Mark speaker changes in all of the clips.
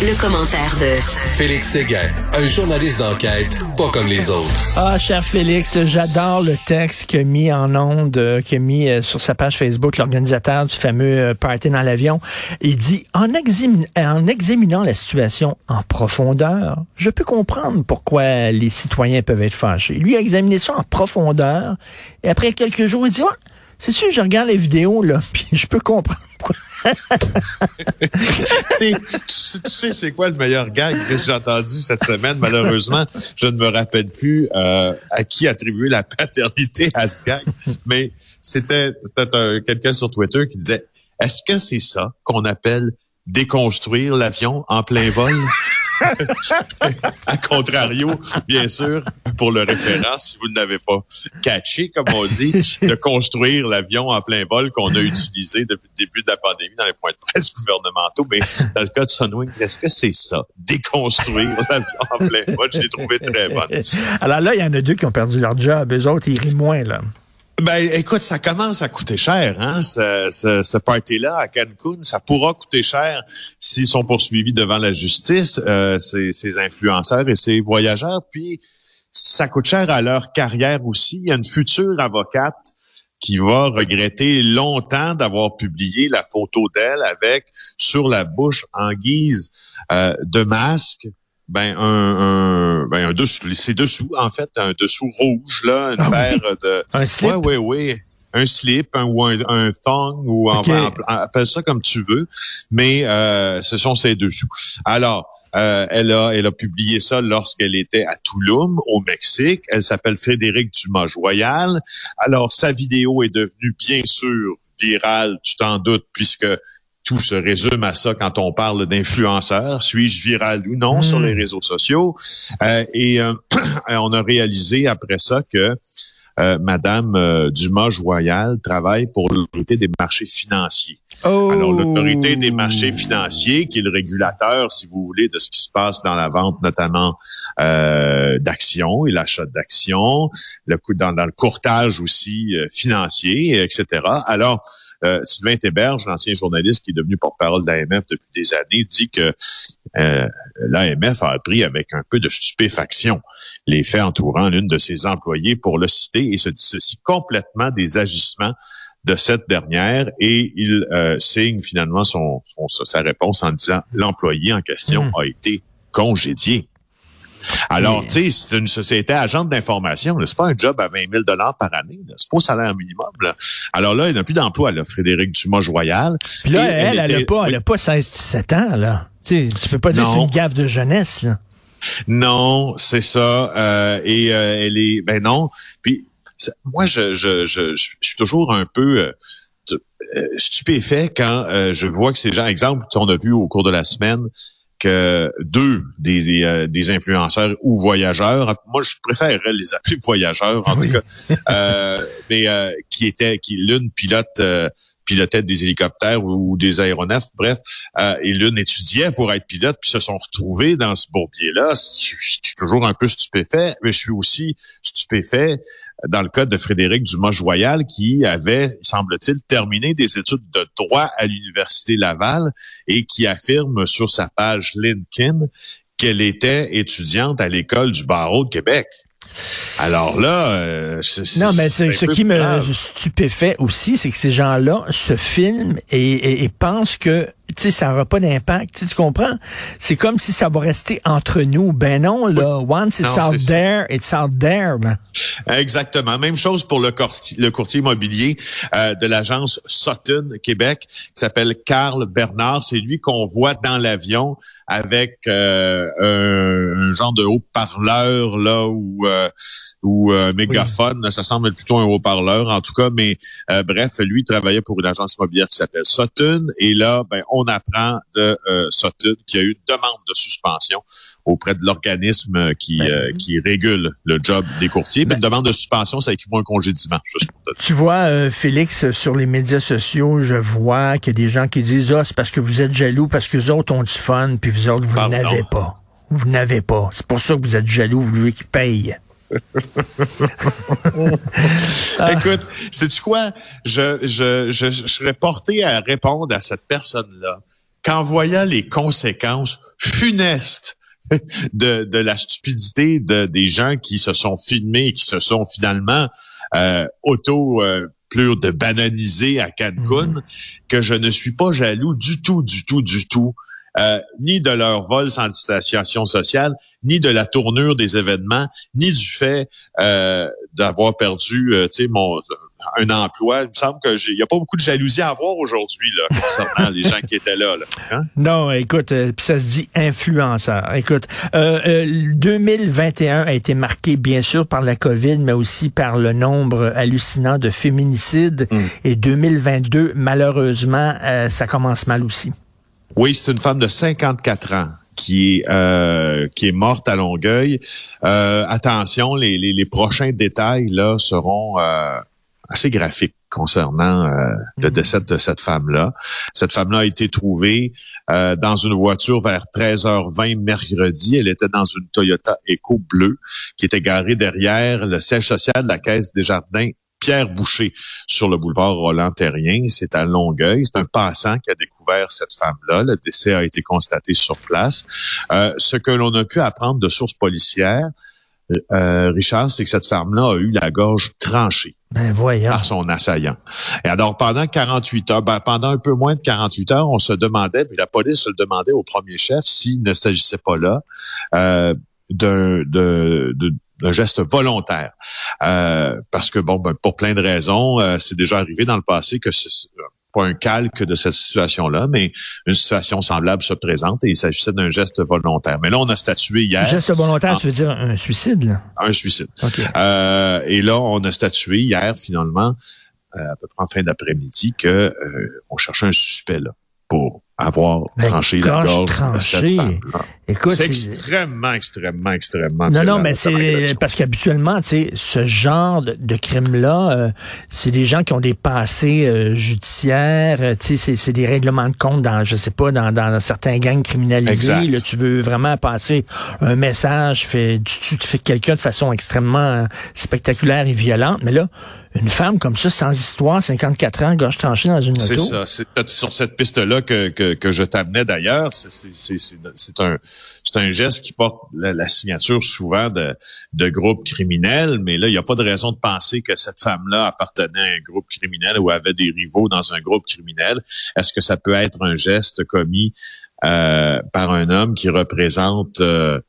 Speaker 1: Le commentaire de
Speaker 2: Félix Séguin, un journaliste d'enquête pas comme les autres.
Speaker 3: Ah, cher Félix, j'adore le texte qu'a mis en onde, euh, qu'a mis euh, sur sa page Facebook l'organisateur du fameux euh, party dans l'avion. Il dit, en, en examinant la situation en profondeur, je peux comprendre pourquoi les citoyens peuvent être fâchés. Lui a examiné ça en profondeur et après quelques jours, il dit, ouais, c'est sûr, je regarde les vidéos, là, puis je peux comprendre pourquoi
Speaker 4: tu sais, c'est quoi le meilleur gag que j'ai entendu cette semaine? Malheureusement, je ne me rappelle plus euh, à qui attribuer la paternité à ce gag, mais c'était quelqu'un sur Twitter qui disait Est-ce que c'est ça qu'on appelle déconstruire l'avion en plein vol? à contrario, bien sûr, pour le référent, si vous ne l'avez pas catché, comme on dit, de construire l'avion en plein vol qu'on a utilisé depuis le début de la pandémie dans les points de presse gouvernementaux. Mais dans le cas de Sunwing, est-ce que c'est ça? Déconstruire l'avion en plein vol? Je l'ai trouvé très bonne.
Speaker 3: Alors là, il y en a deux qui ont perdu leur job. Eux autres, ils rient moins, là.
Speaker 4: Ben, écoute, ça commence à coûter cher, hein, ce, ce, ce party-là à Cancun. Ça pourra coûter cher s'ils sont poursuivis devant la justice, euh, ces, ces, influenceurs et ces voyageurs. Puis, ça coûte cher à leur carrière aussi. Il y a une future avocate qui va regretter longtemps d'avoir publié la photo d'elle avec sur la bouche en guise euh, de masque ben un, un ben un dessous, c'est dessous en fait, un dessous rouge là, une ah paire de
Speaker 3: un slip?
Speaker 4: Ouais, ouais, ouais. Un slip, un, ou un, un thong, ou appelle ça comme tu veux, mais euh, ce sont ces dessous. Alors, euh, elle a elle a publié ça lorsqu'elle était à Tulum au Mexique. Elle s'appelle Frédéric Dumas Joyal. Alors sa vidéo est devenue bien sûr virale, tu t'en doutes, puisque tout se résume à ça quand on parle d'influenceurs. Suis-je viral ou non sur les hmm. réseaux sociaux? Euh, et euh, on a réalisé après ça que euh, Madame euh, Dumas-Joyal travaille pour l'autorité des marchés financiers.
Speaker 3: Oh.
Speaker 4: Alors, l'autorité des marchés financiers, qui est le régulateur, si vous voulez, de ce qui se passe dans la vente, notamment euh, d'actions et l'achat d'actions, le dans, dans le courtage aussi euh, financier, etc. Alors, euh, Sylvain Théberge, l'ancien journaliste qui est devenu porte-parole de l'AMF depuis des années, dit que euh, l'AMF a appris avec un peu de stupéfaction les faits entourant l'une de ses employées pour le citer et se dissocie complètement des agissements de cette dernière et il euh, signe finalement son, sa réponse en disant l'employé en question hmm. a été congédié. Alors, tu sais, c'est une société agente d'information. C'est pas un job à 20 000 dollars par année. C'est pas au salaire minimum. Alors là, il n'a plus d'emploi, là, Frédéric Dumas-Joyal.
Speaker 3: Là, elle, elle, n'a pas, elle pas 16-17 ans, là. Tu tu peux pas dire que c'est une gaffe de jeunesse, là.
Speaker 4: Non, c'est ça. Euh, et euh, elle est, ben non. Puis moi, je, je, je, je, suis toujours un peu euh, stupéfait quand je vois que ces gens, exemple, on a vu au cours de la semaine que deux des, des, influenceurs ou voyageurs, moi je préférerais les appeler voyageurs en tout cas, mais qui étaient, qui l'une pilote pilotait des hélicoptères ou, des aéronefs, bref, et l'une étudiait pour être pilote, puis se sont retrouvés dans ce bourbier-là. Je suis toujours un peu stupéfait, mais je suis aussi stupéfait dans le cas de Frédéric Dumas-Joyal, qui avait, semble-t-il, terminé des études de droit à l'Université Laval et qui affirme sur sa page LinkedIn qu'elle était étudiante à l'École du barreau de Québec. Alors là, euh,
Speaker 3: non, mais ce qui me stupéfait aussi, c'est que ces gens-là se filment et, et pensent que sais, ça n'aura pas d'impact. Tu comprends? C'est comme si ça va rester entre nous. Ben non, là. Once it's out there, it's out there.
Speaker 4: Exactement. Même chose pour le courtier, le courtier immobilier euh, de l'agence Sutton Québec, qui s'appelle Carl Bernard. C'est lui qu'on voit dans l'avion avec euh, un, genre de haut-parleur là ou euh, ou un mégaphone. Ça semble plutôt un haut-parleur en tout cas. Mais bref, lui travaillait pour une agence immobilière qui s'appelle Sutton. Et là, ben on apprend de euh, Sutton qu'il y a eu une demande de suspension auprès de l'organisme qui, ben euh, qui régule le job des courtiers. Ben, une demande de suspension, ça équivaut à un congédiement. Juste
Speaker 3: tu vois, euh, Félix, sur les médias sociaux, je vois qu'il y a des gens qui disent Ah, c'est parce que vous êtes jaloux, parce que les autres ont du fun, puis vous autres, vous n'avez pas. Vous n'avez pas. C'est pour ça que vous êtes jaloux, vous voulez qu'ils payent.
Speaker 4: Écoute, sais-tu quoi? Je, je, je, je serais porté à répondre à cette personne-là qu'en voyant les conséquences funeste de, de la stupidité de, des gens qui se sont filmés, qui se sont finalement euh, auto euh, plus de bananiser à Cancun, mhm. que je ne suis pas jaloux du tout, du tout, du tout, euh, ni de leur vol sans distanciation sociale, ni de la tournure des événements, ni du fait euh, d'avoir perdu, euh, tu sais, mon un emploi. Il me semble qu'il n'y a pas beaucoup de jalousie à avoir aujourd'hui là, concernant les gens qui étaient là.
Speaker 3: Hein? Non, écoute, euh, ça se dit influenceur. Écoute, euh, 2021 euh, a été marqué bien sûr par la COVID, mais aussi par le nombre hallucinant de féminicides. Mm. Et 2022, malheureusement, euh, ça commence mal aussi.
Speaker 4: Oui, c'est une femme de 54 ans qui est qui est morte à Longueuil. attention, les, les, les, prochains détails là seront assez graphique concernant euh, le mhm. décès de cette femme-là. Cette femme-là a été trouvée euh, dans une voiture vers 13h20 mercredi. Elle était dans une Toyota Eco bleue qui était garée derrière le siège social de la Caisse des Jardins Pierre Boucher sur le boulevard Roland-Terrien. C'est à Longueuil. C'est un passant qui a découvert cette femme-là. Le décès a été constaté sur place. Euh, ce que l'on a pu apprendre de sources policières, euh, Richard, c'est que cette femme-là a eu la gorge tranchée.
Speaker 3: Ben
Speaker 4: par son assaillant. Et alors, pendant 48 heures, ben, pendant un peu moins de 48 heures, on se demandait, puis la police se le demandait au premier chef s'il ne s'agissait pas là euh, d'un de, geste volontaire. Euh, parce que, bon, ben, pour plein de raisons, euh, c'est déjà arrivé dans le passé que pas un calque de cette situation-là, mais une situation semblable se présente et il s'agissait d'un geste volontaire. Mais là, on a statué hier. Un
Speaker 3: geste volontaire, tu veux dire un suicide? Là?
Speaker 4: Un suicide. Euh, et là, on a statué hier, finalement, euh, à peu près en fin d'après-midi, que euh, on cherchait un suspect là pour avoir tranché la gorge de cette femme c'est extrêmement, extrêmement, extrêmement.
Speaker 3: Non, non, mais c'est parce qu'habituellement, tu sais, ce genre de, crime-là, euh, c'est des gens qui ont des passés euh, judiciaires. Euh, tu sais, c'est des règlements de compte dans, je sais pas, dans, dans certains gangs criminalisés. Là, tu veux vraiment passer un message, fait, tu, tu fais quelqu'un de façon extrêmement spectaculaire et violente. Mais là, une femme comme ça, sans histoire, 54 ans, gorge tranchée dans une moto.
Speaker 4: C'est ça. C'est sur cette piste-là que, que, que je t'amenais d'ailleurs. C'est un un geste qui porte la, signature souvent de, de groupes criminels, mais là, il n'y a pas de raison de penser que cette femme-là appartenait à un groupe criminel ou avait des rivaux dans un groupe criminel. Est-ce que ça peut être un geste commis euh, par un homme qui représente euh,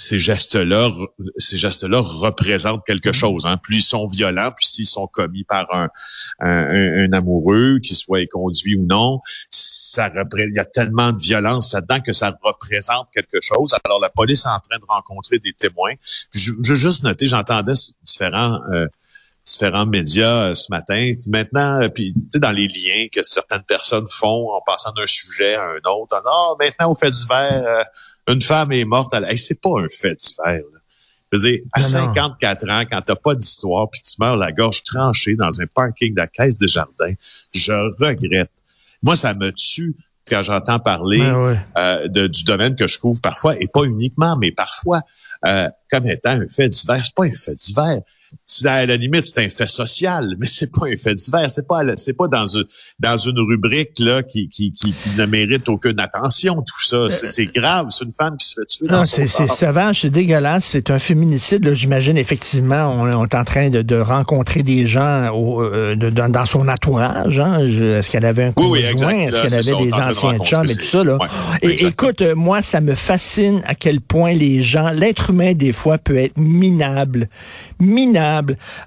Speaker 4: ces gestes-là, ces gestes-là représentent quelque chose. Hein. Plus ils sont violents, plus ils sont commis par un, un, amoureux, qu'il soit conduit ou non, ça il y a tellement de violence là-dedans que ça représente quelque chose. Alors la police est en train de rencontrer des témoins. Je, veux juste noter, j'entendais différents euh, différents médias euh, ce matin. Maintenant, euh, puis tu sais dans les liens que certaines personnes font en passant d'un sujet à un autre. Ah, maintenant au fait divers une femme est morte. À... c'est pas un fait divers. Je veux dire, à 54 ans, quand t'as pas d'histoire, puis tu meurs la gorge tranchée dans un parking de la caisse de jardin, je regrette. Moi, ça me tue quand j'entends parler euh, de, du domaine que je couvre parfois, et pas uniquement, mais parfois, euh, comme étant un fait divers. C'est pas un fait divers à la limite, c'est un fait social, mais c'est pas un fait divers. C'est pas, c'est pas dans une, dans une rubrique, là, qui, qui, qui, ne mérite aucune attention, tout ça. C'est, grave. C'est une femme qui se fait tuer. Non,
Speaker 3: c'est, c'est sauvage, c'est dégueulasse. C'est un féminicide, J'imagine, effectivement, on, est en train de, de rencontrer des gens au, euh, de, dans, son entourage, hein. Est-ce qu'elle avait un conjoint? Est-ce qu'elle avait des anciens chums et tout ça, là? et écoute, euh, moi, ça me fascine à quel point les gens, l'être humain, des fois, peut être minable. Minable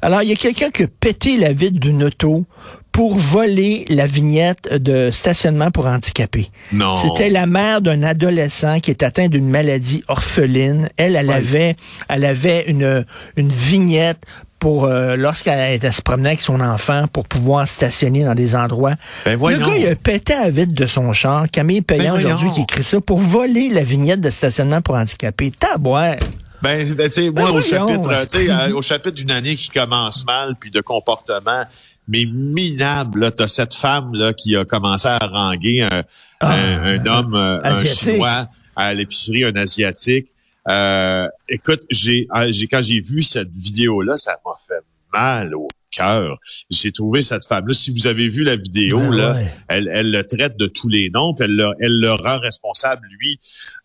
Speaker 3: alors, il y a quelqu'un qui a pété la vitre d'une auto pour voler la vignette de stationnement pour handicapés.
Speaker 4: Non.
Speaker 3: C'était la mère d'un adolescent qui est atteint d'une maladie orpheline. Elle, elle avait, elle avait une, une vignette pour euh, lorsqu'elle était se promener avec son enfant pour pouvoir stationner dans des endroits.
Speaker 4: Ben le
Speaker 3: gars, il a pété la vitre de son char. Camille ben aujourd'hui qui écrit ça pour voler la vignette de stationnement pour handicapés. Tabouère.
Speaker 4: Ben, ben tu sais, moi, ben au chapitre, tu sais, euh, au chapitre d'une année qui commence mal, puis de comportement, mais minable, là, t'as cette femme, là, qui a commencé à haranguer un, ah, un, homme, euh, un chinois à l'épicerie, un asiatique. Euh, écoute, j'ai, j'ai, quand j'ai vu cette vidéo-là, ça m'a fait mal au cœur. J'ai trouvé cette femme-là. Si vous avez vu la vidéo,
Speaker 3: Ben
Speaker 4: là,
Speaker 3: ouais.
Speaker 4: elle, elle le traite de tous les noms, puis elle le, elle le rend responsable, lui,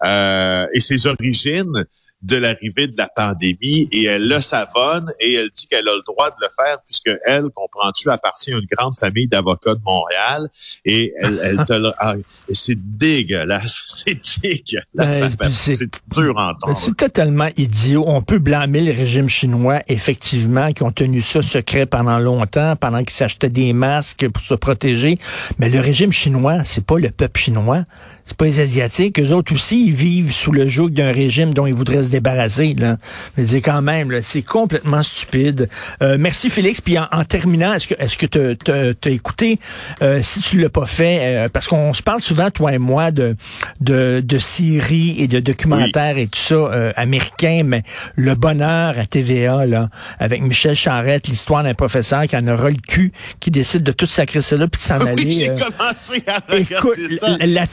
Speaker 4: euh, et ses origines de l'arrivée de la pandémie et elle le savonne et elle dit qu'elle a le droit de le faire puisque elle, comprends-tu, appartient à une grande famille d'avocats de Montréal et elle, elle te le... ah, c'est dégueulasse, c'est dégueulasse.
Speaker 3: Ben, c'est-
Speaker 4: c'est dur à entendre.
Speaker 3: C'est totalement idiot. On peut blâmer le régime chinois, effectivement, qui ont tenu ça secret pendant longtemps, pendant qu'ils s'achetaient des masques pour se protéger. Mais le régime chinois, c'est pas le peuple chinois. C'est pas les Asiatiques. Eux autres aussi, ils vivent sous le joug d'un régime dont ils voudraient se débarrasser. Là. Mais c'est quand même, là, c'est complètement stupide. Euh, merci Félix. Puis en, en terminant, est-ce que est-ce que tu as écouté, euh, si tu l'as pas fait, euh, parce qu'on se parle souvent, toi et moi, de, de, de séries et de documentaires et tout ça euh, américains, mais le bonheur à TVA, là, avec Michel Charette, l'histoire d'un professeur qui en aura le cul, qui décide de tout sacrer ça là puis de s'en aller.
Speaker 4: J'ai
Speaker 3: euh,
Speaker 4: commencé à
Speaker 3: Écoute,
Speaker 4: ça.
Speaker 3: la
Speaker 4: mal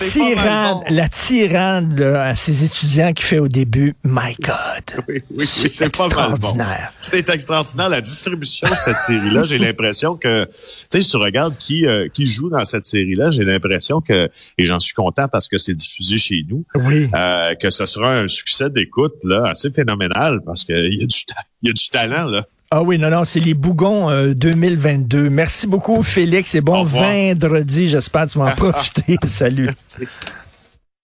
Speaker 3: tirade, la tirade là, à ses étudiants qui fait au début, my God.
Speaker 4: Oui, oui, oui, c'est pas mal bon.
Speaker 3: extraordinaire.
Speaker 4: C'était extraordinaire. La distribution de cette série-là, j'ai l'impression que, tu sais, si tu regardes qui, euh, qui joue dans cette série-là, j'ai l'impression que, et j'en suis content parce que c'est diffusé chez nous,
Speaker 3: Oui.
Speaker 4: euh, que ce sera un succès d'écoute là assez phénoménal parce qu'il y a du il y a du talent là.
Speaker 3: Ah oui, non, non, c'est les Bougons euh, 2022. Merci beaucoup, Félix, et bon vendredi. J'espère que tu vas en profiter. Salut.